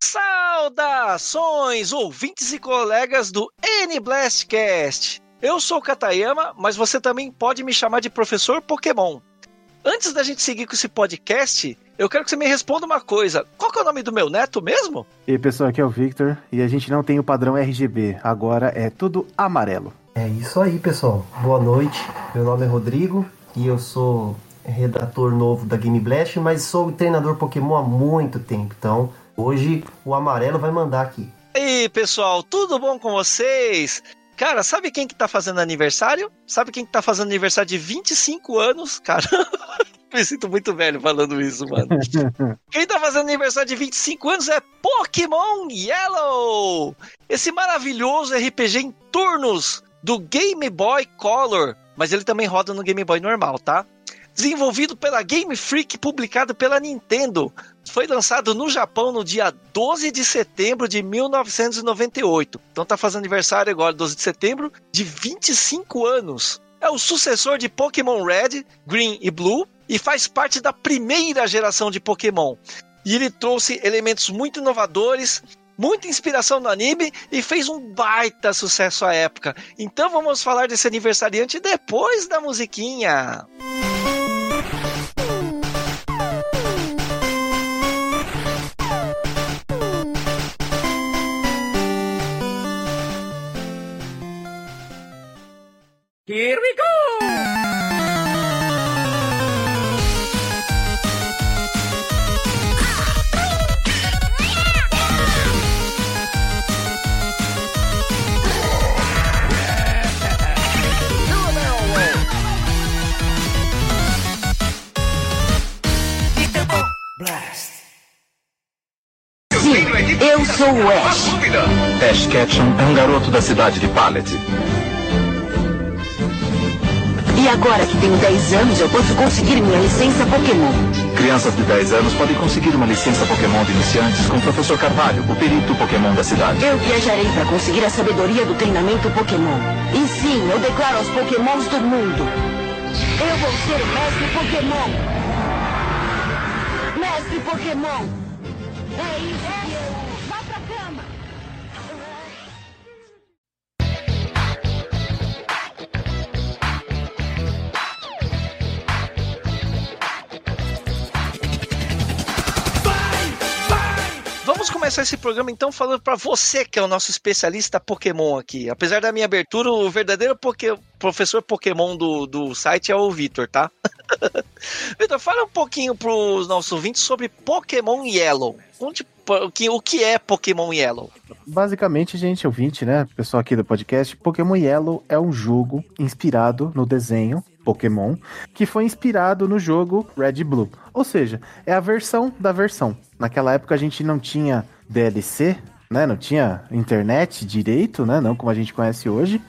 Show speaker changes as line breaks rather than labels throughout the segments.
Saudações, ouvintes e colegas do N-Blastcast! Eu sou o Katayama, mas você também pode me chamar de Professor Pokémon. Antes da gente seguir com esse podcast, eu quero que você me responda uma coisa. Qual é o nome do meu neto mesmo?
E aí, pessoal, aqui é o Victor e a gente não tem o padrão RGB, agora é tudo amarelo.
É isso aí, pessoal. Boa noite. Meu nome é Rodrigo e eu sou redator novo da Game Blast, mas sou treinador Pokémon há muito tempo. Então, hoje o amarelo vai mandar aqui.
E aí, pessoal, tudo bom com vocês? Cara, sabe quem que tá fazendo aniversário? Sabe quem que tá fazendo aniversário de 25 anos? Cara, me sinto muito velho falando isso, mano. quem tá fazendo aniversário de 25 anos é Pokémon Yellow! Esse maravilhoso RPG em turnos do Game Boy Color, mas ele também roda no Game Boy normal, tá? Desenvolvido pela Game Freak, publicado pela Nintendo. Foi lançado no Japão no dia 12 de setembro de 1998. Então tá fazendo aniversário agora, 12 de setembro, de 25 anos. É o sucessor de Pokémon Red, Green e Blue e faz parte da primeira geração de Pokémon. E ele trouxe elementos muito inovadores, muita inspiração no anime e fez um baita sucesso à época. Então vamos falar desse aniversariante depois da musiquinha. Here we go!
Eu sou o Ash.
Ash Ketchum é um garoto da cidade de Pallet.
E agora que tenho 10 anos, eu posso conseguir minha licença Pokémon.
Crianças de 10 anos podem conseguir uma licença Pokémon de iniciantes com o professor Carvalho, o perito Pokémon da cidade.
Eu viajarei para conseguir a sabedoria do treinamento Pokémon. E sim, eu declaro aos Pokémons do mundo. Eu vou ser o mestre Pokémon. Mestre Pokémon. É isso
começar esse programa então falando para você que é o nosso especialista Pokémon aqui. Apesar da minha abertura, o verdadeiro poké... professor Pokémon do, do site é o Vitor, tá? Vitor, fala um pouquinho pros nossos ouvintes sobre Pokémon Yellow. Onde, o que é Pokémon Yellow?
Basicamente, gente, ouvinte, né? Pessoal aqui do podcast, Pokémon Yellow é um jogo inspirado no desenho Pokémon, que foi inspirado no jogo Red Blue. Ou seja, é a versão da versão. Naquela época a gente não tinha DLC, né? Não tinha internet direito, né? Não como a gente conhece hoje.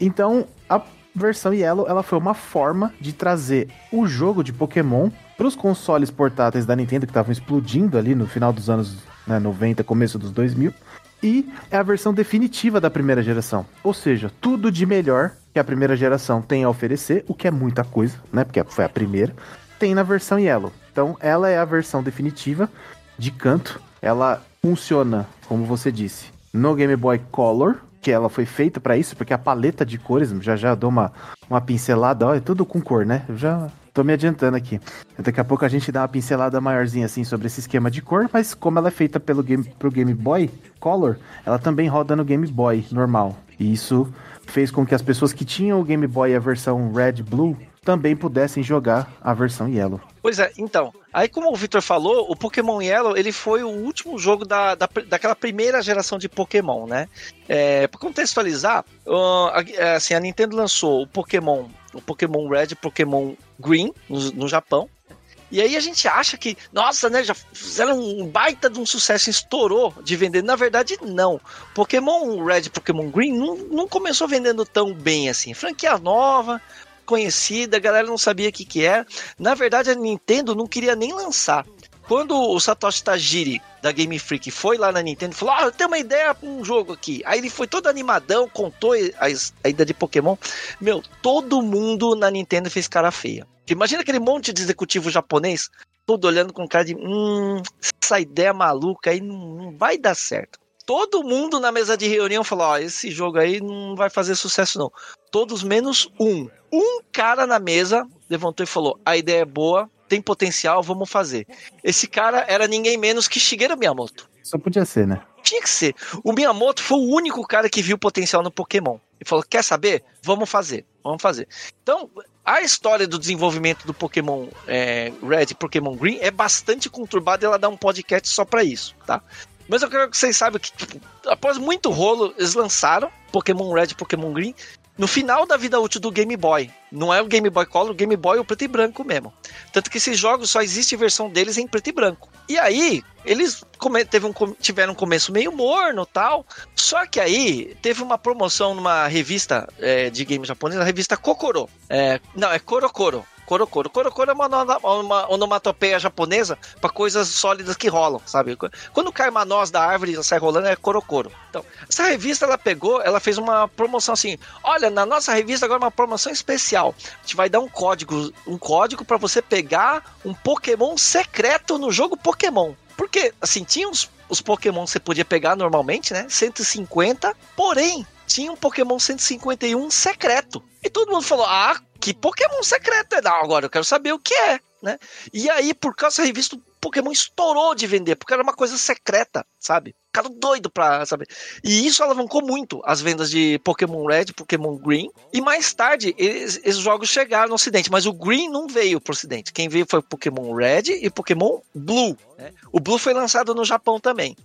Então, a versão Yellow, ela foi uma forma de trazer o jogo de Pokémon para os consoles portáteis da Nintendo que estavam explodindo ali no final dos anos né, 90, começo dos 2000. E é a versão definitiva da primeira geração. Ou seja, tudo de melhor que a primeira geração tem a oferecer, o que é muita coisa, né? Porque foi a primeira, tem na versão Yellow. Então, ela é a versão definitiva de canto. Ela funciona, como você disse, no Game Boy Color, que ela foi feita para isso, porque a paleta de cores, já já dou uma, uma pincelada, ó, é tudo com cor, né? Já tô me adiantando aqui. Daqui a pouco a gente dá uma pincelada maiorzinha assim sobre esse esquema de cor, mas como ela é feita pelo game, pro Game Boy Color, ela também roda no Game Boy normal. E isso fez com que as pessoas que tinham o Game Boy a versão Red Blue também pudessem jogar a versão Yellow.
Pois é, então, aí como o Victor falou, o Pokémon Yellow ele foi o último jogo da, da, daquela primeira geração de Pokémon, né? É, para contextualizar, uh, assim, a Nintendo lançou o Pokémon, o Pokémon Red e Pokémon Green no, no Japão, e aí a gente acha que, nossa, né, já fizeram um baita de um sucesso, estourou de vender. Na verdade, não. Pokémon Red Pokémon Green não, não começou vendendo tão bem assim. Franquia nova, conhecida, a galera não sabia o que, que era. Na verdade, a Nintendo não queria nem lançar. quando o Satoshi Tajiri da Game Freak foi lá na Nintendo falou: Ah, eu tenho uma ideia pra um jogo aqui. Aí ele foi todo animadão, contou a, ideia de Pokémon. Meu, todo mundo na Nintendo fez cara feia. Imagina aquele monte de executivo japonês, todo olhando com cara de: Hum, essa ideia maluca aí não vai dar certo. Todo mundo na mesa de reunião falou: Ó, esse jogo aí não vai fazer sucesso, não. Todos menos um. Um cara na mesa levantou e falou: A ideia é boa, tem potencial, vamos fazer. Esse cara era ninguém menos que Shigeru Miyamoto.
Só podia ser, né?
Tinha que ser. O Miyamoto foi o único cara que viu potencial no Pokémon. E falou: quer saber? Vamos fazer. Vamos fazer. Então, a história do desenvolvimento do Pokémon é, Red e Pokémon Green é bastante conturbada e ela dá um podcast só para isso, tá? Mas eu quero que vocês saibam que, tipo, após muito rolo, eles lançaram Pokémon Red e Pokémon Green no final da vida útil do Game Boy. Não é o Game Boy Color, o Game Boy é o preto e branco mesmo. Tanto que esses jogos só existe versão deles em preto e branco. E aí, eles um, tiveram um começo meio morno tal. Só que aí teve uma promoção numa revista é, de game japonesa, a revista Kokoro. É, não, é Korokoro. Korokoro. Korokoro é uma, uma onomatopeia japonesa para coisas sólidas que rolam, sabe? Quando cai uma noz da árvore e sai rolando, é Korokoro. Então, essa revista ela pegou, ela fez uma promoção assim: olha, na nossa revista agora é uma promoção especial. A gente vai dar um código, um código para você pegar um Pokémon secreto no jogo Pokémon. Porque, assim, tinha os, os Pokémon que você podia pegar normalmente, né? 150, porém, tinha um Pokémon 151 secreto. E todo mundo falou: ah, que Pokémon secreto é? Não, agora eu quero saber o que é, né? E aí, por causa da revista, o Pokémon estourou de vender, porque era uma coisa secreta, sabe? Ficaram doido pra saber. E isso alavancou muito as vendas de Pokémon Red, Pokémon Green. E mais tarde, eles, esses jogos chegaram no ocidente, mas o Green não veio pro ocidente. Quem veio foi Pokémon Red e Pokémon Blue. Né? O Blue foi lançado no Japão também.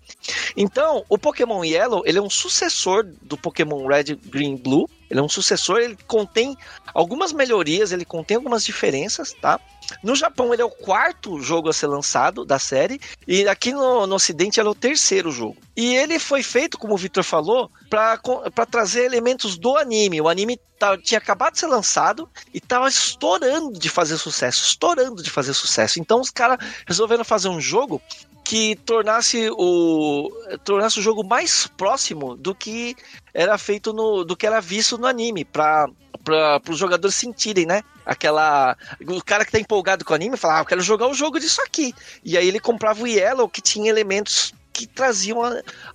Então, o Pokémon Yellow, ele é um sucessor do Pokémon Red, Green, Blue. Ele é um sucessor, ele contém algumas melhorias, ele contém algumas diferenças, tá? No Japão, ele é o quarto jogo a ser lançado da série, e aqui no, no Ocidente, ele é o terceiro jogo. E ele foi feito, como o Victor falou, para trazer elementos do anime. O anime tá, tinha acabado de ser lançado e tava estourando de fazer sucesso, estourando de fazer sucesso. Então os caras resolveram fazer um jogo que tornasse o tornasse o jogo mais próximo do que era feito no do que era visto no anime para para os jogadores sentirem, né? Aquela. O cara que tá empolgado com o anime fala, ah, eu quero jogar o jogo disso aqui. E aí ele comprava o Yellow que tinha elementos que traziam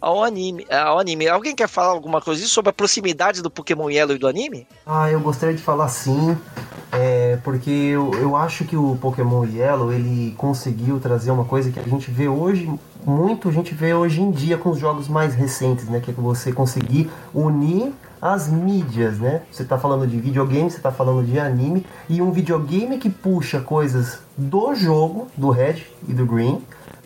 ao anime, ao anime. Alguém quer falar alguma coisa sobre a proximidade do Pokémon Yellow e do anime?
Ah, eu gostaria de falar sim, é, porque eu, eu acho que o Pokémon Yellow ele conseguiu trazer uma coisa que a gente vê hoje, muito a gente vê hoje em dia com os jogos mais recentes, né? Que é você conseguir unir as mídias, né? Você está falando de videogame, você está falando de anime, e um videogame que puxa coisas do jogo, do Red e do Green,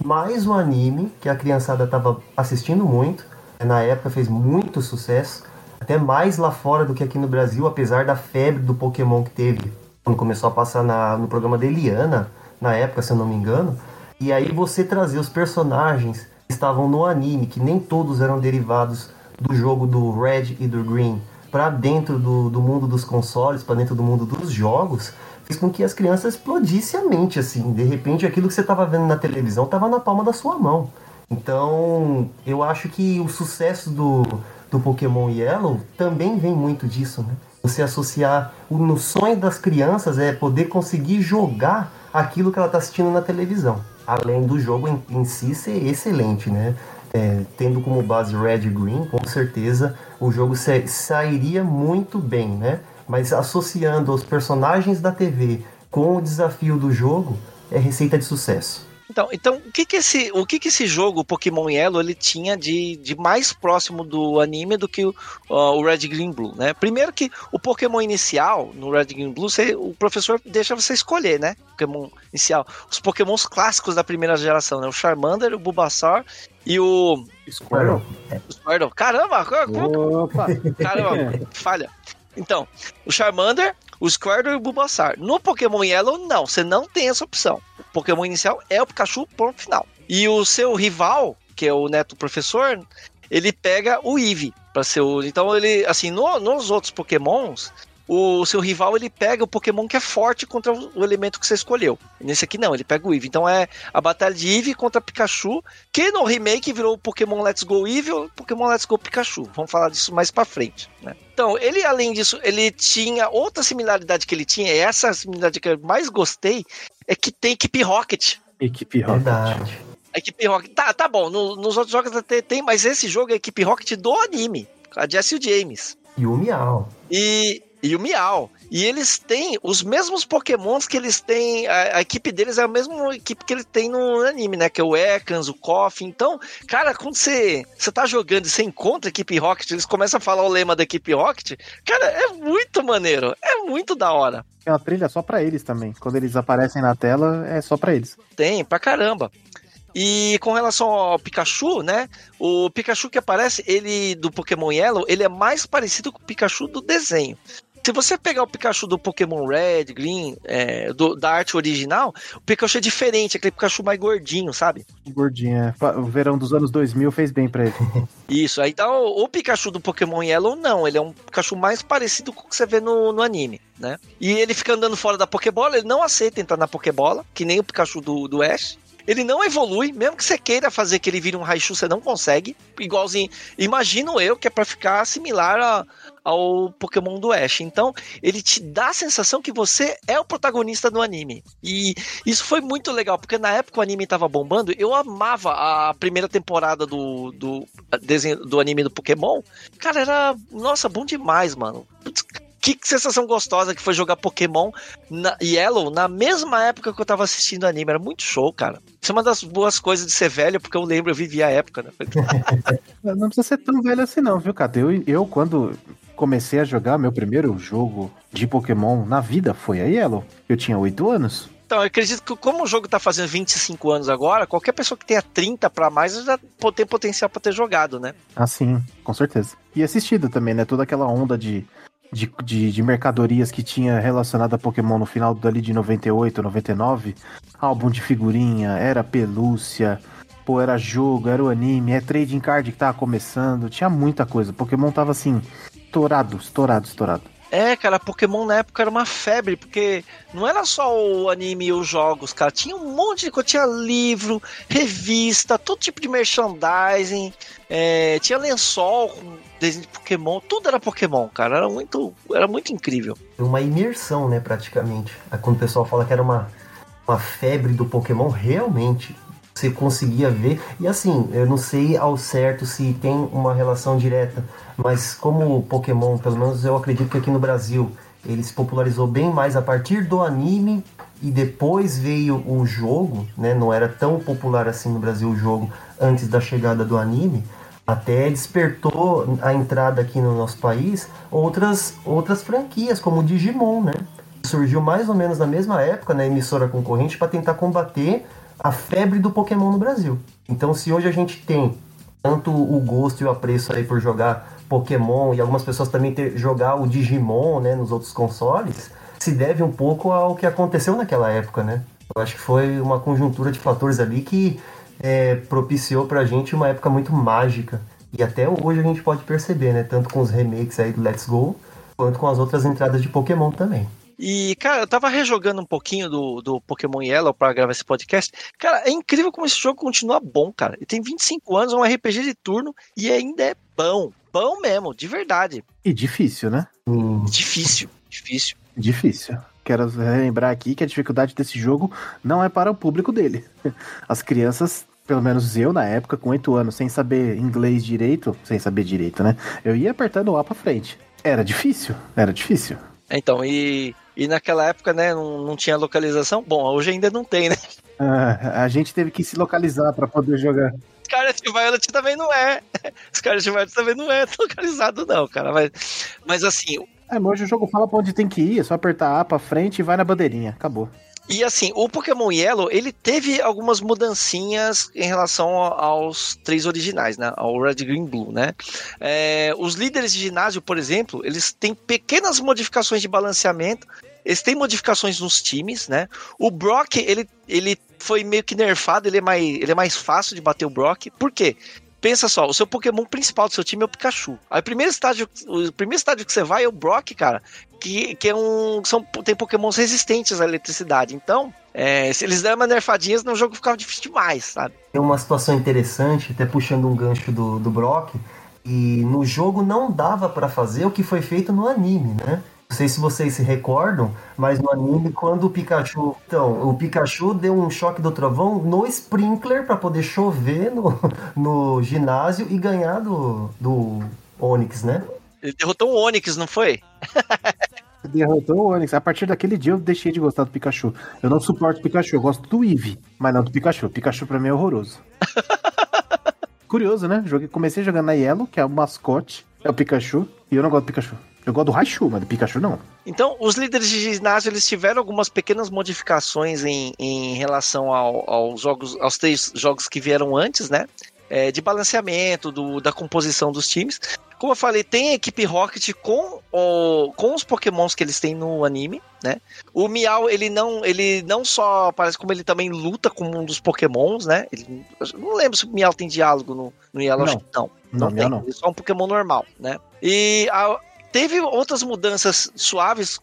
mais um anime que a criançada estava assistindo muito, na época fez muito sucesso, até mais lá fora do que aqui no Brasil, apesar da febre do Pokémon que teve quando começou a passar na, no programa da Eliana, na época, se eu não me engano. E aí você trazer os personagens que estavam no anime, que nem todos eram derivados do jogo do Red e do Green, para dentro do, do mundo dos consoles, para dentro do mundo dos jogos, fez com que as crianças explodissem a mente, assim. De repente, aquilo que você estava vendo na televisão estava na palma da sua mão. Então, eu acho que o sucesso do, do Pokémon Yellow também vem muito disso, né? Você associar o no sonho das crianças é poder conseguir jogar aquilo que ela está assistindo na televisão. Além do jogo em, em si ser excelente, né? É, tendo como base Red e Green, com certeza o jogo sairia muito bem, né? Mas associando os personagens da TV com o desafio do jogo é receita de sucesso.
Então, então o que que esse, o que que esse jogo Pokémon Yellow ele tinha de, de mais próximo do anime do que o, uh, o Red Green Blue, né? Primeiro que o Pokémon inicial no Red Green Blue, você, o professor deixa você escolher, né? Pokémon inicial, os Pokémons clássicos da primeira geração, né? O Charmander, o Bulbasaur e o
Squirtle.
O Squirtle. Caramba. Opa. caramba, falha. Então, o Charmander, o Squirtle e o Bulbasaur. No Pokémon Yellow, não, você não tem essa opção. O Pokémon inicial é o Pikachu, ponto final. E o seu rival, que é o neto professor, ele pega o Eevee para ser o. Então ele, assim, no, nos outros Pokémons, o seu rival ele pega o Pokémon que é forte contra o elemento que você escolheu. Nesse aqui não, ele pega o Eevee. Então é a batalha de Eevee contra Pikachu, que no remake virou o Pokémon Let's Go Eevee ou Pokémon Let's Go Pikachu. Vamos falar disso mais pra frente, né? Então, ele, além disso, ele tinha outra similaridade que ele tinha, e essa similaridade que eu mais gostei, é que tem equipe Rocket.
Equipe Rocket.
Verdade.
A equipe Rocket. Tá, tá bom, no- nos outros jogos até tem, mas esse jogo é a equipe Rocket do anime. A Jesse e o James.
E o Miau.
E, e o Miau. E eles têm os mesmos pokémons que eles têm. A, a equipe deles é a mesma equipe que ele tem no anime, né? Que é o Ekans, o Koff. Então, cara, quando você, você tá jogando e você encontra a equipe Rocket, eles começam a falar o lema da equipe Rocket. Cara, é muito maneiro. É muito da hora.
Tem uma trilha só pra eles também. Quando eles aparecem na tela, é só pra eles.
Tem, pra caramba. E com relação ao Pikachu, né? O Pikachu que aparece, ele do Pokémon Yellow, ele é mais parecido com o Pikachu do desenho. Se você pegar o Pikachu do Pokémon Red, Green, é, do- da arte original, o Pikachu é diferente, aquele Pikachu mais gordinho, sabe?
Gordinho, é. O verão dos anos 2000 fez bem pra ele.
Isso, aí então o Pikachu do Pokémon Yellow não, ele é um Pikachu mais parecido com o que você vê no, no anime, né? E ele fica andando fora da Pokébola, ele não aceita entrar na Pokébola, que nem o Pikachu do, do Ash. Ele não evolui, mesmo que você queira fazer que ele vire um Raichu, você não consegue. Igualzinho, imagino eu que é pra ficar similar a- ao Pokémon do Ash. Então, ele te dá a sensação que você é o protagonista do anime. E isso foi muito legal, porque na época o anime tava bombando, eu amava a primeira temporada do, do desenho do anime do Pokémon. Cara, era, nossa, bom demais, mano. Putz, que sensação gostosa que foi jogar Pokémon na Yellow na mesma época que eu tava assistindo anime. Era muito show, cara. Isso é uma das boas coisas de ser velho, porque eu lembro, eu vivi a época, né?
Não precisa ser tão velho assim, não, viu, cara? Eu, eu, quando comecei a jogar meu primeiro jogo de Pokémon na vida foi a Yellow. Eu tinha 8 anos.
Então, eu acredito que como o jogo tá fazendo 25 anos agora, qualquer pessoa que tenha 30 pra mais já tem potencial pra ter jogado, né?
Assim, com certeza. E assistido também, né? Toda aquela onda de, de, de, de mercadorias que tinha relacionada a Pokémon no final dali de 98, 99. Álbum de figurinha, era pelúcia, pô, era jogo, era o anime, é trading card que tava começando. Tinha muita coisa. Pokémon tava assim, estourado, estourado, estourado.
É, cara, Pokémon na época era uma febre, porque não era só o anime e os jogos, cara. Tinha um monte de coisa. Tinha livro, revista, todo tipo de merchandising. é, tinha lençol com desenho de Pokémon. Tudo era Pokémon, cara. Era muito, era muito incrível.
Uma imersão, né, praticamente. Quando o pessoal fala que era uma, uma febre do Pokémon, realmente você conseguia ver. E assim, eu não sei ao certo se tem uma relação direta, mas como o Pokémon, pelo menos eu acredito que aqui no Brasil, ele se popularizou bem mais a partir do anime e depois veio o jogo, né? Não era tão popular assim no Brasil o jogo antes da chegada do anime. Até despertou a entrada aqui no nosso país outras, outras franquias, como o Digimon, né? Surgiu mais ou menos na mesma época na emissora concorrente para tentar combater a febre do Pokémon no Brasil. Então, se hoje a gente tem tanto o gosto e o apreço aí por jogar Pokémon e algumas pessoas também ter, jogar o Digimon, né, nos outros consoles, se deve um pouco ao que aconteceu naquela época, né? Eu acho que foi uma conjuntura de fatores ali que é, propiciou pra gente uma época muito mágica. E até hoje a gente pode perceber, né? Tanto com os remakes aí do Let's Go, quanto com as outras entradas de Pokémon também.
E, cara, eu tava rejogando um pouquinho do, do Pokémon Yellow pra gravar esse podcast. Cara, é incrível como esse jogo continua bom, cara. Ele tem 25 anos, é um RPG de turno e ainda é bom. Bom mesmo, de verdade.
E difícil, né?
Hum,
Difícil, difícil.
Difícil. Quero relembrar aqui que a dificuldade desse jogo não é para o público dele. As crianças, pelo menos eu na época, com 8 anos, sem saber inglês direito, sem saber direito, né? Eu ia apertando o A pra frente. Era difícil, era difícil.
Então, e, e naquela época, né, não, não tinha localização. Bom, hoje ainda não tem, né?
Ah, a gente teve que se localizar para poder jogar.
Scarlet Violet também não é. Scarlet Violet também não é localizado, não, cara. Mas, mas assim,
É, mas hoje o jogo fala pra onde tem que ir, é só apertar A pra frente e vai na bandeirinha. Acabou.
E assim, o Pokémon Yellow, ele teve algumas mudancinhas em relação aos três originais, né? Ao Red, Green, Blue, né? É, os líderes de ginásio, por exemplo, eles têm pequenas modificações de balanceamento, eles têm modificações nos times, né? O Brock, ele, ele foi meio que nerfado, ele é, mais, ele é mais fácil de bater o Brock. Por quê? Pensa só, o seu Pokémon principal do seu time é o Pikachu. Aí o primeiro estágio, o primeiro estágio que você vai é o Brock, cara, que, que é um. São, tem Pokémons resistentes à eletricidade. Então, é, se eles derem uma nerfadinha, no jogo ficava difícil demais, sabe?
Tem uma situação interessante, até puxando um gancho do, do Brock, e no jogo não dava para fazer o que foi feito no anime, né? Não sei se vocês se recordam, mas no anime, quando o Pikachu. Então, o Pikachu deu um choque do trovão no sprinkler para poder chover no, no ginásio e ganhar do, do Onix, né?
Ele derrotou o Onix, não foi?
Derrotou o Onix. A partir daquele dia eu deixei de gostar do Pikachu. Eu não suporto o Pikachu, eu gosto do Eevee, mas não do Pikachu. O Pikachu pra mim é horroroso. Curioso, né? Joguei, comecei jogando na Yellow, que é o mascote, é o Pikachu, e eu não gosto do Pikachu. Eu gosto do Raichu, mas do Pikachu não.
Então, os líderes de ginásio eles tiveram algumas pequenas modificações em, em relação ao, aos jogos, aos três jogos que vieram antes, né? É, de balanceamento, do, da composição dos times. Como eu falei, tem a equipe Rocket com, o, com os pokémons que eles têm no anime, né? O Miau, ele não, ele não só parece como ele também luta com um dos pokémons, né? Ele, não lembro se o Miau tem diálogo no, no Yellow,
Não.
não.
Não,
tem,
não.
ele é só um pokémon normal, né? E a- teve outras mudanças suaves,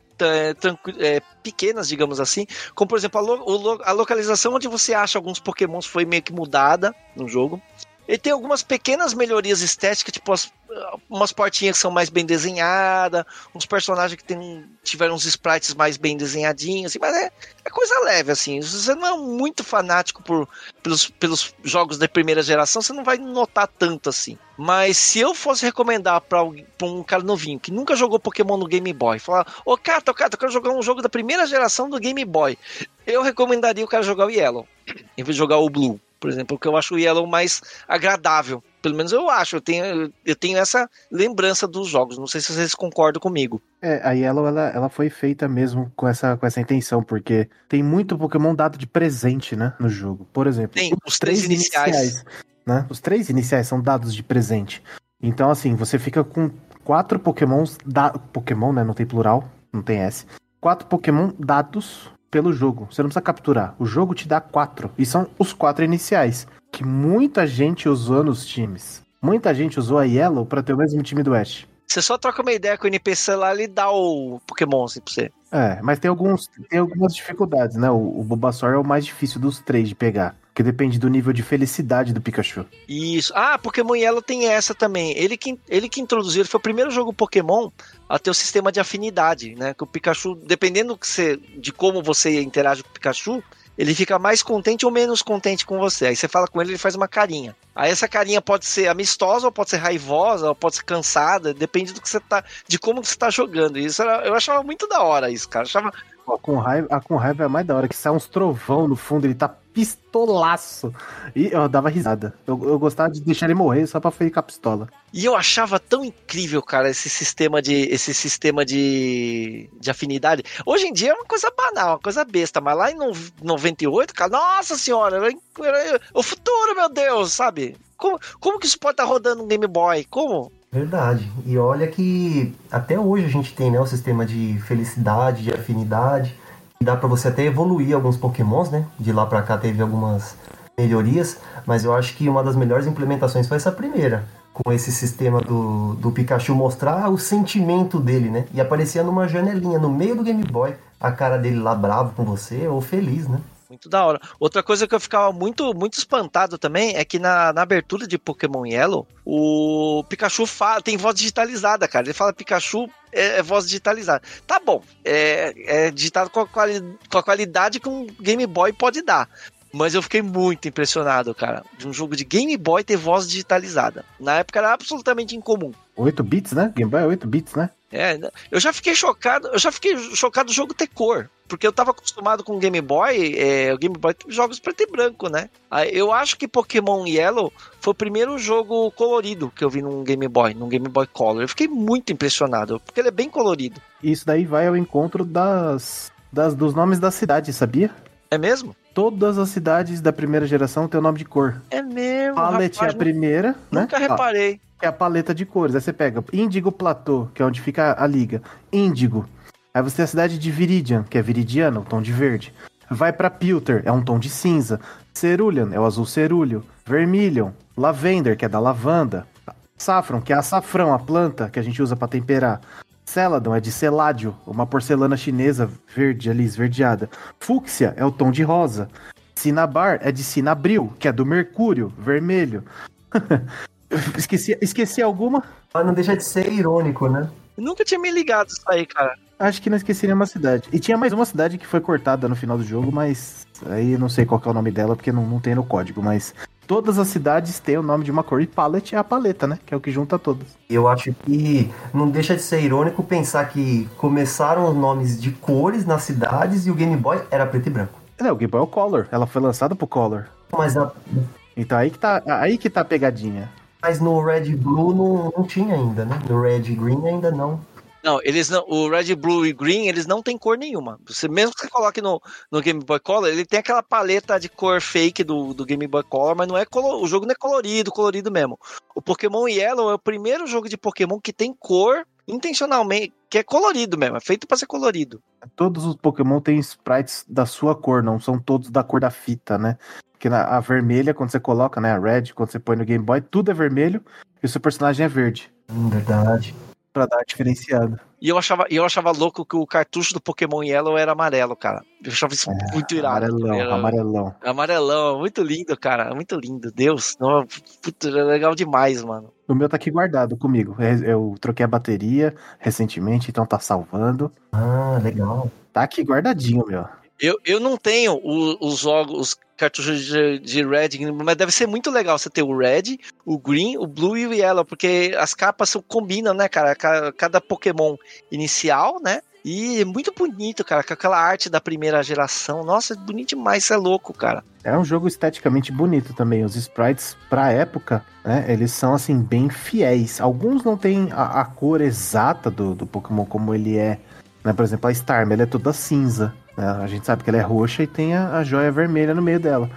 tranqui- é, pequenas, digamos assim, como por exemplo a, lo- a localização onde você acha alguns pokémons foi meio que mudada no jogo. Ele tem algumas pequenas melhorias estéticas, tipo as- umas portinhas que são mais bem desenhadas, uns personagens que tem, tiveram uns sprites mais bem desenhadinhos, assim, mas é, é coisa leve, assim. Se você não é muito fanático por, pelos, pelos jogos da primeira geração, você não vai notar tanto assim. Mas se eu fosse recomendar pra um cara novinho que nunca jogou Pokémon no Game Boy, falar, ô Cato, Cato, eu quero jogar um jogo da primeira geração do Game Boy, eu recomendaria o cara jogar o Yellow, em vez de jogar o Blue, por exemplo, porque eu acho o Yellow mais agradável. Pelo menos eu acho, eu tenho, eu tenho essa lembrança dos jogos. Não sei se vocês concordam comigo.
É, a Yellow, ela, ela foi feita mesmo com essa, com essa intenção, porque tem muito Pokémon dado de presente, né, no jogo. Por exemplo,
Tem os três iniciais.
né? Os três iniciais são dados de presente. Então, assim, você fica com quatro Pokémons, da... Pokémon, né, não tem plural, não tem S. Quatro Pokémon dados pelo jogo. Você não precisa capturar. O jogo te dá quatro. E são os quatro iniciais. Que muita gente usou nos times. Muita gente usou a Yellow pra ter o mesmo time do Ash.
Você só troca uma ideia com o NPC lá, ele dá o Pokémon assim pra você.
É, mas tem, alguns, tem algumas dificuldades, né? O, o Bulbasaur é o mais difícil dos três de pegar. Depende do nível de felicidade do Pikachu.
Isso. Ah, Pokémon Yellow tem essa também. Ele que, ele que introduziu, ele foi o primeiro jogo Pokémon a ter o sistema de afinidade, né? Que o Pikachu, dependendo que você, de como você interage com o Pikachu, ele fica mais contente ou menos contente com você. Aí você fala com ele, ele faz uma carinha. Aí essa carinha pode ser amistosa, ou pode ser raivosa, ou pode ser cansada, depende do que você tá, de como você tá jogando. Isso era- eu achava muito da hora isso, cara. Eu achava
Ó, com raiva, a com raiva é mais da hora, que sai uns trovão no fundo, ele tá pistolaço. E eu dava risada. Eu, eu gostava de deixar ele morrer só pra ficar pistola.
E eu achava tão incrível, cara, esse sistema de esse sistema de, de afinidade. Hoje em dia é uma coisa banal, uma coisa besta, mas lá em no- 98, cara, nossa senhora, era, era o futuro, meu Deus, sabe? Como, como que isso pode estar rodando um Game Boy? Como?
Verdade. E olha que até hoje a gente tem né, o sistema de felicidade, de afinidade. Dá pra você até evoluir alguns pokémons, né? De lá pra cá teve algumas melhorias. Mas eu acho que uma das melhores implementações foi essa primeira. Com esse sistema do, do Pikachu mostrar o sentimento dele, né? E aparecia numa janelinha no meio do Game Boy. A cara dele lá bravo com você ou feliz, né?
Muito da hora. Outra coisa que eu ficava muito, muito espantado também é que na, na abertura de Pokémon Yellow, o Pikachu fala, tem voz digitalizada, cara. Ele fala Pikachu é, é voz digitalizada. Tá bom, é, é digitado com a, quali- com a qualidade que um Game Boy pode dar. Mas eu fiquei muito impressionado, cara, de um jogo de Game Boy ter voz digitalizada. Na época era absolutamente incomum.
8 bits, né? Game Boy é 8 bits, né?
É, né? eu já fiquei chocado, eu já fiquei chocado do jogo ter cor, porque eu tava acostumado com o Game Boy, é, o Game Boy tem jogos preto e branco, né? Eu acho que Pokémon Yellow foi o primeiro jogo colorido que eu vi num Game Boy, num Game Boy Color. Eu fiquei muito impressionado, porque ele é bem colorido.
Isso daí vai ao encontro das, das dos nomes da cidade, sabia?
É mesmo?
Todas as cidades da primeira geração têm o nome de cor.
É mesmo.
Palette é a
rapaz,
primeira, né?
Nunca
Ah,
reparei.
Que é a paleta de cores. Aí você pega Índigo Platô, que é onde fica a liga. Índigo. Aí você tem a cidade de Viridian, que é viridiano, tom de verde. Vai pra Pilter, é um tom de cinza. Cerulean é o azul cerúleo. Vermilion, Lavender, que é da lavanda, Saffron, que é açafrão, a planta que a gente usa para temperar. Celadon é de celádio, uma porcelana chinesa verde ali, esverdeada. Fúcsia é o tom de rosa. Cinnabar é de cinabril, que é do mercúrio, vermelho. esqueci, esqueci alguma?
Mas não deixa de ser irônico, né?
Eu nunca tinha me ligado isso aí, cara.
Acho que não esqueci nenhuma cidade. E tinha mais uma cidade que foi cortada no final do jogo, mas aí não sei qual é o nome dela, porque não, não tem no código, mas todas as cidades têm o nome de uma cor. E palette é a paleta, né? Que é o que junta todas.
Eu acho que não deixa de ser irônico pensar que começaram os nomes de cores nas cidades e o Game Boy era preto e branco.
É, o Game Boy é o Color. Ela foi lançada pro Color.
Mas, a-
Então aí que tá, aí que tá a pegadinha.
Mas no Red Blue não, não tinha ainda, né? No Red Green ainda não.
Não, eles não. O Red, Blue e Green, eles não têm cor nenhuma. Você, mesmo que você coloque no, no Game Boy Color, ele tem aquela paleta de cor fake do, do Game Boy Color, mas não é colo- o jogo não é colorido, colorido mesmo. O Pokémon Yellow é o primeiro jogo de Pokémon que tem cor intencionalmente, que é colorido mesmo, é feito pra ser colorido.
Todos os Pokémon têm sprites da sua cor, não são todos da cor da fita, né? Porque na, a vermelha, quando você coloca, né? A red, quando você põe no Game Boy, tudo é vermelho e o seu personagem é verde.
Hum, verdade.
Pra dar diferenciado.
E eu achava, e eu achava louco que o cartucho do Pokémon Yellow era amarelo, cara. Eu achava isso muito irado.
Amarelão,
Era-
amarelão.
Amarelão, muito lindo, cara. Muito lindo. Deus, não, puta, é legal demais, mano.
O meu tá aqui guardado comigo. Eu, eu troquei a bateria recentemente, então tá salvando.
Ah, legal.
Tá aqui guardadinho, meu.
Eu, eu não tenho o- os jogos, os cartuchos de, de Red, mas deve ser muito legal você ter o Red, o Green, o Blue e o Yellow, porque as capas combinam, né, cara? Ca- Cada Pokémon inicial, né? E é muito bonito, cara, com aquela arte da primeira geração. Nossa, é bonito demais, isso é louco, cara.
É um jogo esteticamente bonito também. Os sprites, pra época, né, eles são, assim, bem fiéis. Alguns não têm a, a cor exata do, do Pokémon como ele é. Né? Por exemplo, a Starmie, ela é toda cinza. Né? A gente sabe que ela é roxa e tem a, a joia vermelha no meio dela.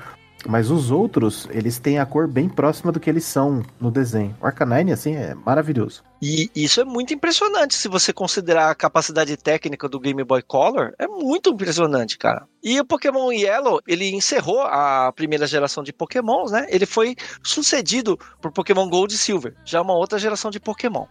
Mas os outros, eles têm a cor bem próxima do que eles são no desenho. O Arcanine, assim, é maravilhoso.
E isso é muito impressionante se você considerar a capacidade técnica do Game Boy Color. É muito impressionante, cara. E o Pokémon Yellow, ele encerrou a primeira geração de Pokémons, né? Ele foi sucedido por Pokémon Gold e Silver, já uma outra geração de Pokémon.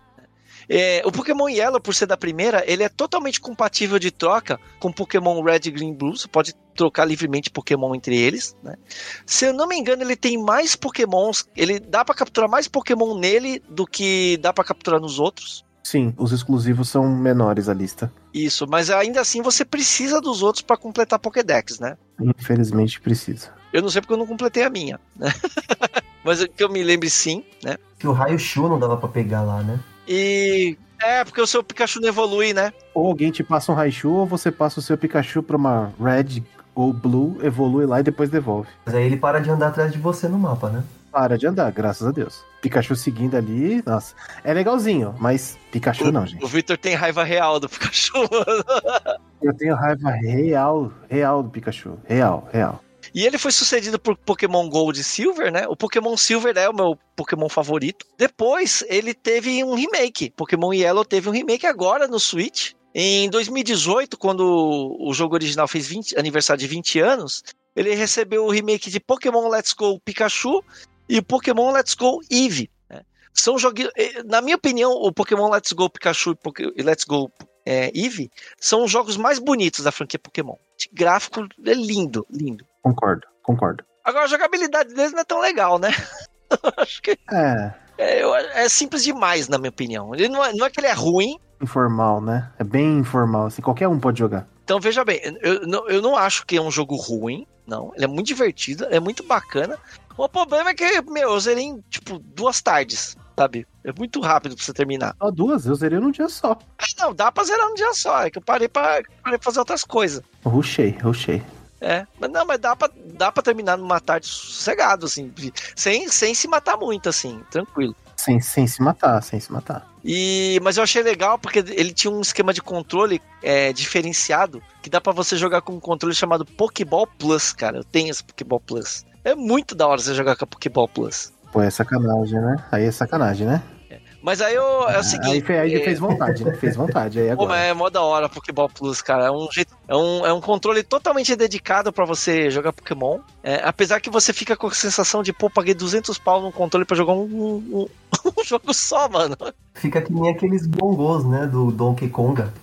É, o Pokémon Yellow, por ser da primeira, ele é totalmente compatível de troca com Pokémon Red, Green, Blue. Você pode trocar livremente Pokémon entre eles, né? Se eu não me engano, ele tem mais Pokémons. Ele dá pra capturar mais Pokémon nele do que dá pra capturar nos outros.
Sim, os exclusivos são menores a lista.
Isso, mas ainda assim você precisa dos outros pra completar Pokédex, né?
Infelizmente precisa.
Eu não sei porque eu não completei a minha, né? mas que eu me lembre sim, né?
Que o raio Shu não dava pra pegar lá, né?
E é porque o seu Pikachu não evolui, né?
Ou alguém te passa um Raichu, ou você passa o seu Pikachu pra uma Red ou Blue, evolui lá e depois devolve.
Mas aí ele para de andar atrás de você no mapa, né?
Para de andar, graças a Deus. Pikachu seguindo ali, nossa. É legalzinho, mas Pikachu não, gente.
O Victor tem raiva real do Pikachu.
Eu tenho raiva real, real do Pikachu. Real, real.
E ele foi sucedido por Pokémon Gold e Silver, né? O Pokémon Silver é o meu Pokémon favorito. Depois, ele teve um remake. Pokémon Yellow teve um remake agora no Switch. Em 2018, quando o jogo original fez 20 aniversário de 20 anos, ele recebeu o remake de Pokémon Let's Go Pikachu e Pokémon Let's Go Eevee. né? São jogos, na minha opinião, o Pokémon Let's Go Pikachu e e Let's Go é, Eevee são os jogos mais bonitos da franquia Pokémon. De gráfico é lindo, lindo.
Concordo, concordo.
Agora a jogabilidade deles não é tão legal, né? Acho que
É,
é, eu- é simples demais, na minha opinião. Ele não é, não é que ele é ruim.
informal, né? É bem informal, assim, qualquer um pode jogar.
Então veja bem, eu, não- eu não acho que é um jogo ruim, não. Ele é muito divertido, é muito bacana. O problema é que, meu, eu zerei em, tipo, duas tardes, sabe? É muito rápido pra você terminar.
Só duas, eu zerei num dia só.
Mas não, dá pra zerar num dia só. É que eu parei pra, parei pra fazer outras coisas.
Rushei, rushei.
É, mas não, mas dá pra, dá pra terminar numa tarde sossegado, assim, sem, sem se matar muito, assim, tranquilo.
Sem, sem se matar, sem se matar.
E, mas eu achei legal porque ele tinha um esquema de controle é, diferenciado que dá pra você jogar com um controle chamado Pokéball Plus, cara. Eu tenho esse Pokéball Plus. É muito da hora você jogar com a Pokéball Plus.
Pô, é sacanagem, né? Aí é sacanagem, né?
Mas aí eu, é o
aí
seguinte.
aí ele
é,
fez vontade, né? Fez vontade. Aí
Pô,
agora.
mas é mó da hora Pokéball Plus, cara. É um jeito, É um, é um controle totalmente dedicado para você jogar Pokémon. É, apesar que você fica com a sensação de, pô, paguei 200 pau num controle para jogar um, um, um, jogo só, mano.
Fica que nem aqueles bongos, né, do Donkey Konga.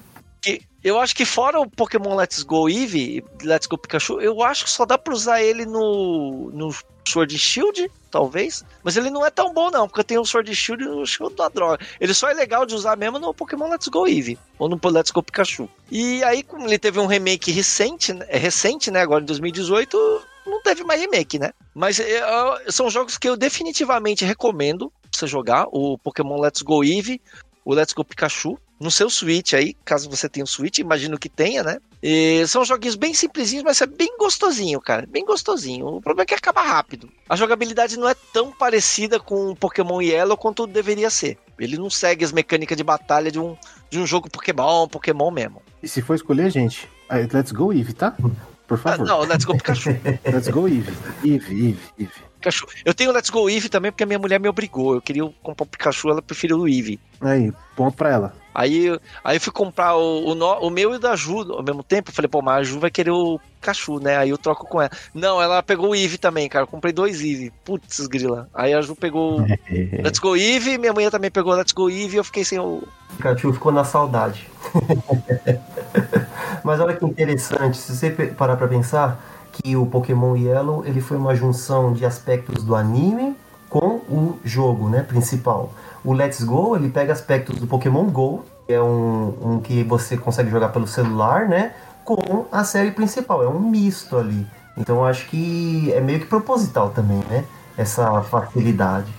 Eu acho que fora o Pokémon Let's Go Eevee, Let's Go Pikachu, eu acho que só dá pra usar ele no, no Sword Shield, talvez. Mas ele não é tão bom, não, porque tem o Sword Shield e o Shield da droga. Ele só é legal de usar mesmo no Pokémon Let's Go Eevee, ou no Let's Go Pikachu. E aí, como ele teve um remake recente, é recente, né, agora em 2018, não teve mais remake, né? Mas é, são jogos que eu definitivamente recomendo você jogar, o Pokémon Let's Go Eevee, o Let's Go Pikachu, no seu Switch aí, caso você tenha um Switch, imagino que tenha, né? E são joguinhos bem simplesinhos, mas é bem gostosinho, cara. Bem gostosinho. O problema é que acaba rápido. A jogabilidade não é tão parecida com Pokémon Yellow quanto deveria ser. Ele não segue as mecânicas de batalha de um, de um jogo Pokémon, Pokémon mesmo.
E se for escolher, gente, let's go Eevee, tá? Por favor.
Ah, não, let's go Pikachu.
let's go Eevee. Eevee, Eevee, Eevee.
Pikachu. Eu tenho Let's Go Eevee também porque a minha mulher me obrigou. Eu queria comprar o Pikachu, ela preferiu o Eevee.
Aí, ponto pra ela.
Aí, aí eu fui comprar o, o, o, meu e o da Ju ao mesmo tempo. Eu falei, pô, mas a Ju vai querer o Pikachu, né? Aí eu troco com ela. Não, ela pegou o Eevee também, cara. Eu comprei dois Eevee. Putz, grila. Aí a Ju pegou o Let's Go Eevee, minha mulher também pegou o Let's Go Eevee e eu fiquei sem o.
Pikachu ficou na saudade. mas olha que interessante, se você parar pra pensar que o Pokémon Yellow ele foi uma junção de aspectos do anime com o jogo, né, principal. O Let's Go ele pega aspectos do Pokémon Go, que é um, um que você consegue jogar pelo celular, né, com a série principal. É um misto ali. Então acho que é meio que proposital também, né, essa facilidade.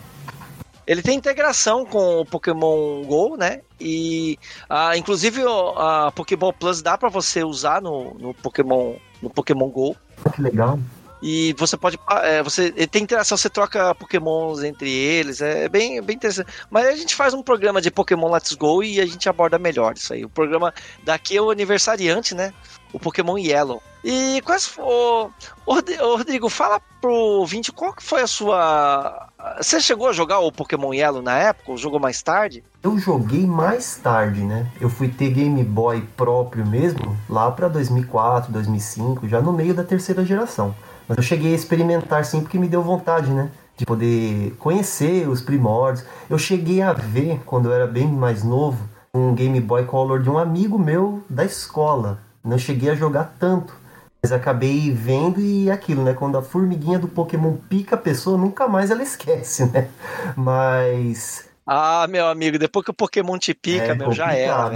Ele tem integração com o Pokémon Go, né? E ah, inclusive a Pokéball Plus dá para você usar no, no Pokémon no Pokémon Go.
Que legal.
E você pode. É, você tem interação, você troca pokémons entre eles. É bem, bem interessante. Mas a gente faz um programa de Pokémon Let's Go e a gente aborda melhor isso aí. O programa daqui é o aniversariante, né? O Pokémon Yellow. E quais for. Rodrigo, fala pro ouvinte qual que foi a sua. Você chegou a jogar o Pokémon Yellow na época? Ou jogou mais tarde?
Eu joguei mais tarde, né? Eu fui ter Game Boy próprio mesmo lá para 2004, 2005, já no meio da terceira geração. Mas eu cheguei a experimentar sim porque me deu vontade, né? De poder conhecer os primórdios. Eu cheguei a ver, quando eu era bem mais novo, um Game Boy Color de um amigo meu da escola. Não cheguei a jogar tanto. Mas acabei vendo e aquilo, né? Quando a formiguinha do Pokémon pica a pessoa, nunca mais ela esquece, né? Mas.
Ah, meu amigo, depois que o Pokémon te pica, é meu, já era.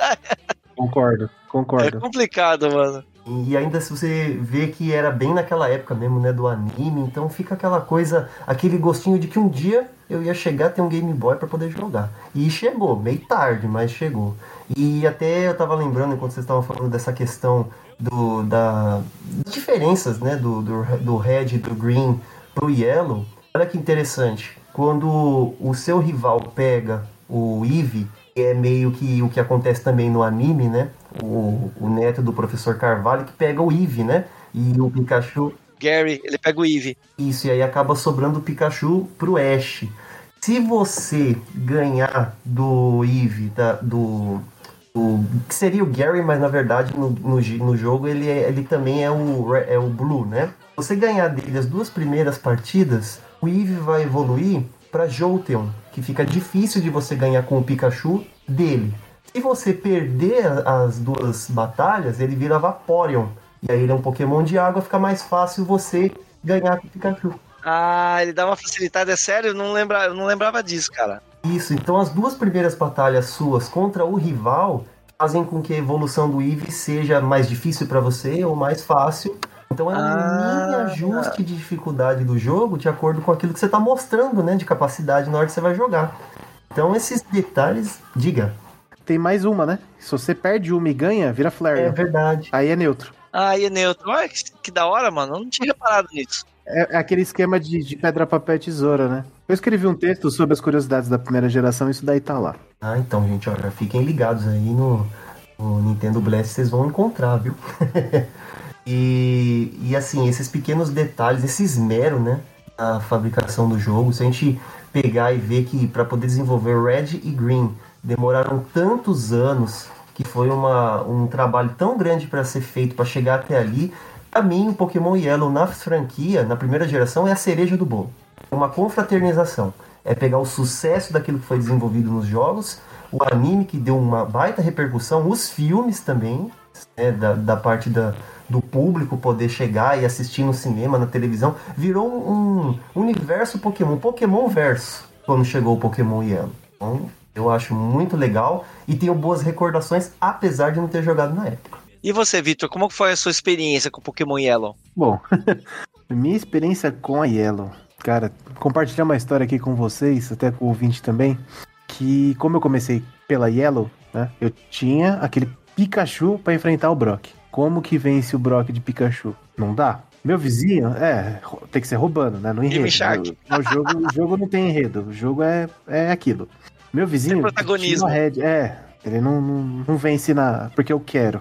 concordo, concordo.
É complicado, mano.
E ainda se você vê que era bem naquela época mesmo, né, do anime, então fica aquela coisa, aquele gostinho de que um dia eu ia chegar a ter um Game Boy para poder jogar. E chegou, meio tarde, mas chegou. E até eu tava lembrando, enquanto vocês estavam falando dessa questão do, da, das diferenças, né, do, do, do Red do Green pro Yellow, olha que interessante. Quando o seu rival pega o Eevee, é meio que o que acontece também no anime, né? O, o neto do professor Carvalho que pega o Eevee, né? E o Pikachu.
Gary, ele pega o Eevee.
Isso, e aí acaba sobrando o Pikachu pro Ash. Se você ganhar do Eevee, da, do, do. que seria o Gary, mas na verdade no, no, no jogo ele, é, ele também é o, é o Blue, né? Você ganhar dele as duas primeiras partidas, o Eevee vai evoluir para Jolteon, que fica difícil de você ganhar com o Pikachu dele. Se você perder as duas batalhas, ele vira Vaporeon. E aí ele é um Pokémon de água, fica mais fácil você ganhar com o Pikachu.
Ah, ele dá uma facilitada, é sério? Eu não, lembra, eu não lembrava disso, cara.
Isso, então as duas primeiras batalhas suas contra o rival fazem com que a evolução do Eevee seja mais difícil para você ou mais fácil. Então é um ah, mini ajuste de dificuldade do jogo de acordo com aquilo que você está mostrando, né, de capacidade na hora que você vai jogar. Então esses detalhes, diga.
Tem mais uma, né? Se você perde uma e ganha, vira flare.
É verdade.
Aí é neutro.
Aí é neutro. Olha que, que da hora, mano. Eu não tinha reparado nisso.
É, é aquele esquema de, de, pedra, papel e tesoura, né? Eu escrevi um texto sobre as curiosidades da primeira geração, isso daí tá lá.
Ah, então, gente, olha, fiquem ligados aí no, no Nintendo Blast, vocês vão encontrar, viu? e, e assim, esses pequenos detalhes, esse esmero, né? A fabricação do jogo, se a gente pegar e ver que para poder desenvolver Red e Green demoraram tantos anos que foi uma, um trabalho tão grande para ser feito para chegar até ali. Pra mim, o Pokémon Yellow na franquia, na primeira geração, é a cereja do bolo. É uma confraternização. É pegar o sucesso daquilo que foi desenvolvido nos jogos, o anime que deu uma baita repercussão, os filmes também, né, da, da parte da, do público poder chegar e assistir no cinema, na televisão, virou um universo Pokémon, Pokémon verso, quando chegou o Pokémon Yellow. Então, eu acho muito legal e tenho boas recordações, apesar de não ter jogado na época.
E você, Victor, como foi a sua experiência com o Pokémon Yellow?
Bom, minha experiência com a Yellow. Cara, compartilhar uma história aqui com vocês, até com o ouvinte também, que como eu comecei pela Yellow, né, eu tinha aquele Pikachu para enfrentar o Brock. Como que vence o Brock de Pikachu? Não dá. Meu vizinho, é, tem que ser roubando, né? No enredo. O, jogo, o jogo não tem enredo, o jogo é, é aquilo. Meu vizinho. Tem
protagonismo.
Head, é, ele não, não, não vence na. porque eu quero.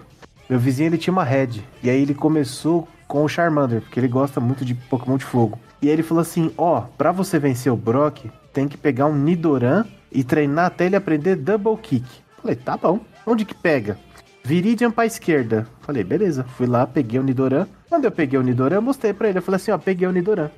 Meu vizinho ele tinha uma head. E aí ele começou com o Charmander, porque ele gosta muito de Pokémon de fogo. E aí ele falou assim: ó, oh, pra você vencer o Brock, tem que pegar um Nidoran e treinar até ele aprender Double Kick. Falei, tá bom. Onde que pega? Viridian pra esquerda. Falei, beleza. Fui lá, peguei o Nidoran. Quando eu peguei o Nidoran, eu mostrei pra ele. Eu falei assim, ó, peguei o Nidoran.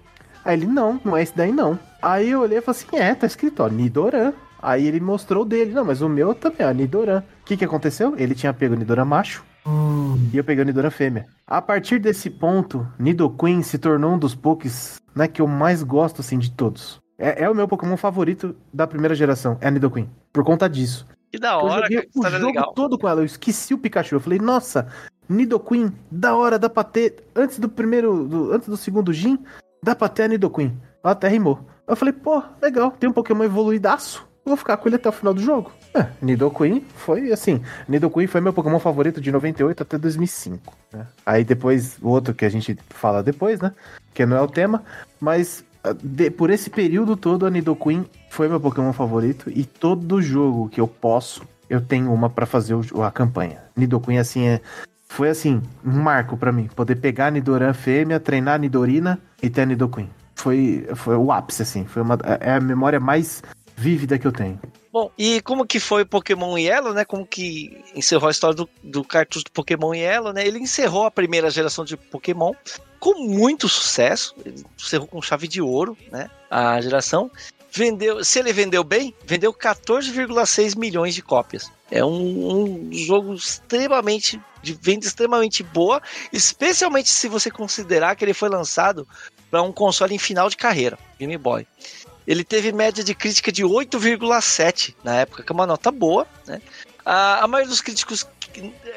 Aí ele, não, não é esse daí não. Aí eu olhei e falei assim, é, tá escrito, ó, Nidoran. Aí ele mostrou o dele. Não, mas o meu também, ó, Nidoran. O que que aconteceu? Ele tinha pego o Nidoran macho. Hum. E eu peguei o Nidoran fêmea. A partir desse ponto, Nidoqueen se tornou um dos Pokés, né, que eu mais gosto, assim, de todos. É, é o meu Pokémon favorito da primeira geração, é a Nidoqueen. Por conta disso.
Que da hora,
eu joguei o jogo
legal.
todo com ela. Eu esqueci o Pikachu. Eu falei, nossa, Nidoqueen, da hora, dá pra ter. Antes do primeiro. Do, antes do segundo Gin, dá pra ter a Nidoqueen. Ela até rimou. Eu falei, pô, legal, tem um Pokémon evoluídaço. Vou ficar com ele até o final do jogo. É, Nidoqueen foi assim. Nidoqueen foi meu Pokémon favorito de 98 até 2005. Né? Aí depois, o outro que a gente fala depois, né? Que não é o tema. Mas de, por esse período todo, a Nidoqueen foi meu Pokémon favorito e todo jogo que eu posso, eu tenho uma para fazer o, a campanha. Nidoqueen, assim, é, foi assim, um marco para mim. Poder pegar a Nidoran fêmea, treinar a Nidorina e ter a Nidoqueen. Foi, foi o ápice, assim. Foi uma, é a memória mais vívida que eu tenho.
Bom, e como que foi Pokémon Yellow, né? Como que encerrou a história do, do cartucho do Pokémon Yellow, né? Ele encerrou a primeira geração de Pokémon com muito sucesso. Ele encerrou com chave de ouro, né? A geração. Vendeu, se ele vendeu bem, vendeu 14,6 milhões de cópias. É um, um jogo extremamente de venda extremamente boa, especialmente se você considerar que ele foi lançado para um console em final de carreira, Game Boy. Ele teve média de crítica de 8,7 na época, que é uma nota boa, né? A, a maioria dos críticos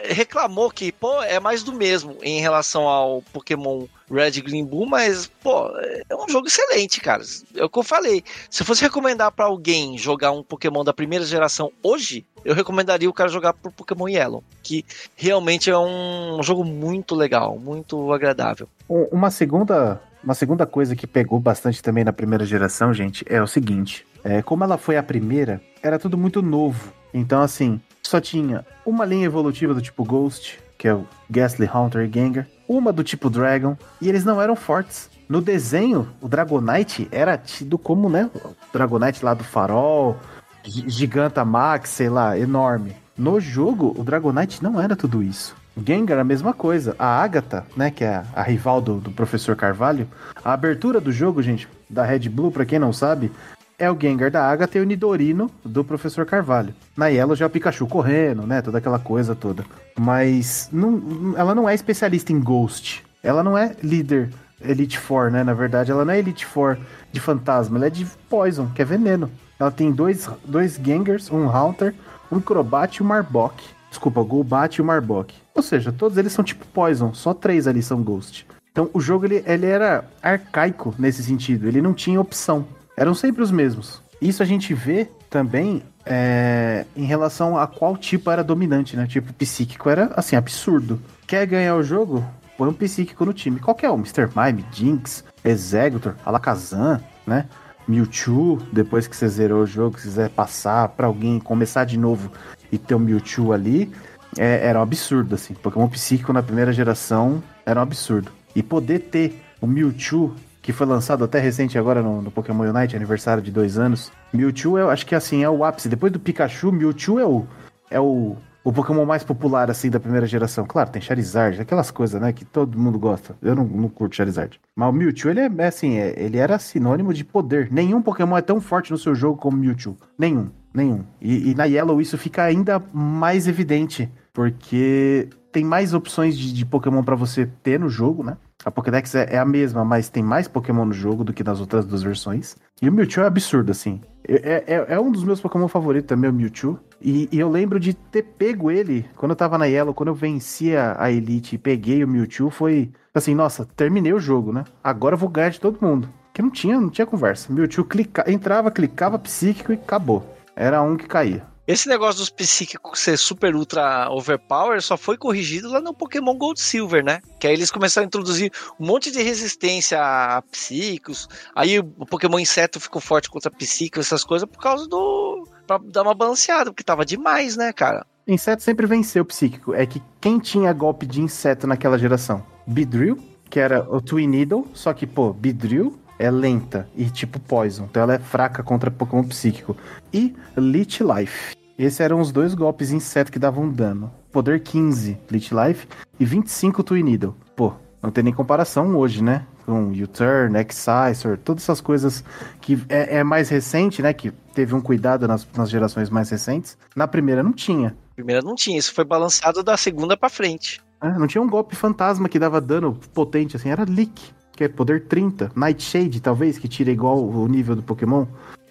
reclamou que, pô, é mais do mesmo em relação ao Pokémon Red Green Blue, mas, pô, é um jogo excelente, cara. É o que eu falei. Se eu fosse recomendar para alguém jogar um Pokémon da primeira geração hoje, eu recomendaria o cara jogar pro Pokémon Yellow, que realmente é um jogo muito legal, muito agradável.
Uma segunda uma segunda coisa que pegou bastante também na primeira geração, gente, é o seguinte: é, como ela foi a primeira, era tudo muito novo. Então, assim, só tinha uma linha evolutiva do tipo Ghost, que é o Ghastly Hunter Gengar, uma do tipo Dragon, e eles não eram fortes. No desenho, o Dragonite era tido como, né? O Dragonite lá do farol, Giganta Max, sei lá, enorme. No jogo, o Dragonite não era tudo isso. Gengar, a mesma coisa. A Agatha, né, que é a rival do, do Professor Carvalho, a abertura do jogo, gente, da Red Blue, pra quem não sabe, é o Gengar da Agatha e o Nidorino do Professor Carvalho. Na Yellow já é o Pikachu correndo, né, toda aquela coisa toda. Mas não, ela não é especialista em Ghost. Ela não é líder Elite Four, né, na verdade. Ela não é Elite Four de fantasma, ela é de Poison, que é veneno. Ela tem dois, dois Gengars, um Haunter, um Crobat e um Marbok. Desculpa, Golbat e o Marbok. Ou seja, todos eles são tipo Poison, só três ali são Ghost. Então o jogo ele, ele era arcaico nesse sentido, ele não tinha opção. Eram sempre os mesmos. Isso a gente vê também é, em relação a qual tipo era dominante, né? Tipo, psíquico era assim, absurdo. Quer ganhar o jogo? Põe um psíquico no time. Qualquer um, Mr. Mime, Jinx, Executor, Alakazam, né? Mewtwo, depois que você zerou o jogo, se quiser passar para alguém começar de novo e ter o Mewtwo ali, é, era um absurdo, assim. Pokémon psíquico na primeira geração era um absurdo. E poder ter o Mewtwo, que foi lançado até recente agora no, no Pokémon Unite, aniversário de dois anos. Mewtwo, eu acho que assim, é o ápice. Depois do Pikachu, Mewtwo é o, é o o Pokémon mais popular, assim, da primeira geração. Claro, tem Charizard, aquelas coisas, né, que todo mundo gosta. Eu não, não curto Charizard. Mas o Mewtwo, ele é, é assim, é, ele era sinônimo de poder. Nenhum Pokémon é tão forte no seu jogo como Mewtwo. Nenhum, nenhum. E, e na Yellow isso fica ainda mais evidente, porque tem mais opções de, de Pokémon para você ter no jogo, né? A Pokédex é, é, a mesma, mas tem mais Pokémon no jogo do que nas outras duas versões. E o Mewtwo é absurdo, assim. É, é, é um dos meus Pokémon favoritos também, o Mewtwo. E, e, eu lembro de ter pego ele quando eu tava na Yellow, quando eu vencia a Elite e peguei o Mewtwo, foi assim, nossa, terminei o jogo, né? Agora eu vou ganhar de todo mundo. Que não tinha, não tinha conversa. Mewtwo clica, entrava, clicava psíquico e acabou. Era um que caía.
Esse negócio dos psíquicos ser super ultra overpower só foi corrigido lá no Pokémon Gold Silver, né? Que aí eles começaram a introduzir um monte de resistência a psíquicos. Aí o Pokémon inseto ficou forte contra psíquicos, essas coisas, por causa do. pra dar uma balanceada, porque tava demais, né, cara?
Inseto sempre venceu o psíquico. É que quem tinha golpe de inseto naquela geração? Beedrill, que era o Twin Needle, só que, pô, Beedrill é lenta e tipo Poison, então ela é fraca contra Pokémon psíquico. E Leech Life. Esses eram os dois golpes inseto que davam dano. Poder 15, Leech Life, e 25 Twin Needle. Pô, não tem nem comparação hoje, né? Com U-Turn, Excisor, todas essas coisas que é, é, mais recente, né? Que teve um cuidado nas, nas gerações mais recentes. Na primeira não tinha.
Primeira não tinha, isso foi balançado da segunda para frente.
É, não tinha um golpe fantasma que dava dano potente assim, era Leak que é poder 30. Nightshade, talvez, que tira igual o nível do Pokémon.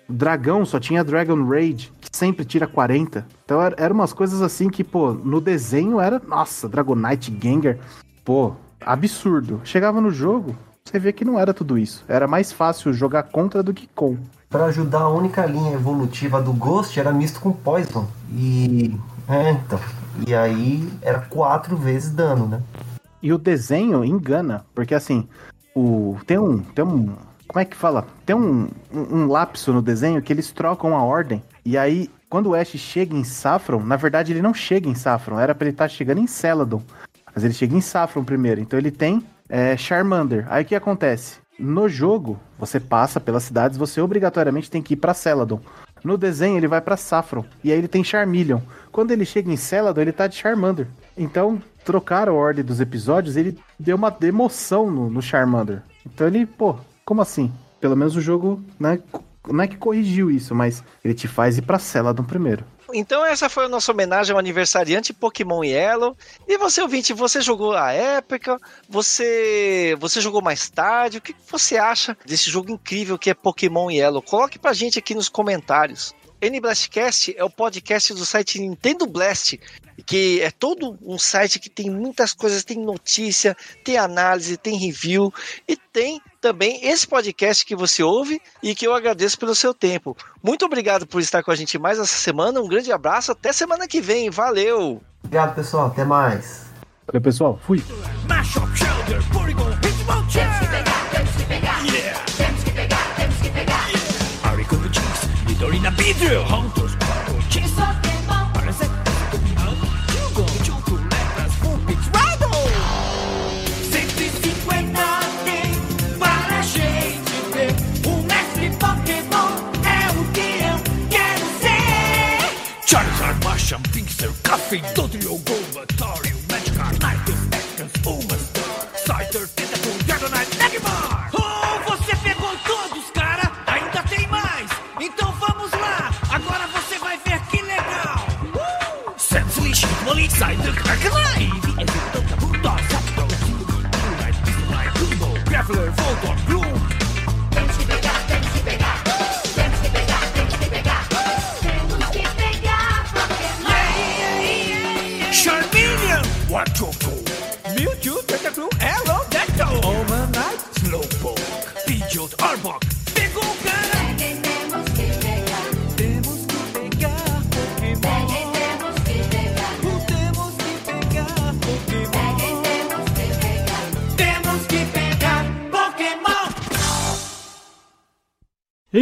O dragão só tinha Dragon Rage, que sempre tira 40. Então eram era umas coisas assim que, pô, no desenho era, nossa, Dragonite Gengar, pô, absurdo. Chegava no jogo, você vê que não era tudo isso. Era mais fácil jogar contra do que com.
Para ajudar, a única linha evolutiva do Ghost era misto com Poison. E. É, então. E aí era quatro vezes dano, né?
E o desenho engana, porque assim, o tem um tem um como é que fala? Tem um, um, um, lapso no desenho que eles trocam a ordem. E aí, quando o Ash chega em Saffron, na verdade ele não chega em Saffron, era pra ele estar tá chegando em Celadon. Mas ele chega em Saffron primeiro. Então ele tem é, Charmander. Aí o que acontece? No jogo, você passa pelas cidades, você obrigatoriamente tem que ir para Celadon. No desenho, ele vai para Saffron. E aí ele tem Charmeleon. Quando ele chega em Celadon, ele tá de Charmander. Então, trocaram a ordem dos episódios, ele deu uma demoção no, no Charmander. Então ele, pô, como assim? Pelo menos o jogo, né? Não é que corrigiu isso, mas ele te faz ir pra cela do primeiro.
Então essa foi a nossa homenagem ao aniversariante Pokémon Yellow. E você, ouvinte, você jogou a época? Você você jogou mais tarde? O que você acha desse jogo incrível que é Pokémon Yellow? Coloque pra gente aqui nos comentários. NBlastcast é o podcast do site Nintendo Blast, que é todo um site que tem muitas coisas, tem notícia, tem análise, tem review e tem também esse podcast que você ouve e que eu agradeço pelo seu tempo. Muito obrigado por estar com a gente mais essa semana. Um grande abraço, até semana que vem. Valeu!
Obrigado, pessoal. Até mais.
Valeu, pessoal. Fui. Dorina
Pinkster, Café, Dodrio, Golbatari, Magikarp, Night,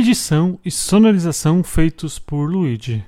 Edição e sonorização feitos por Luigi.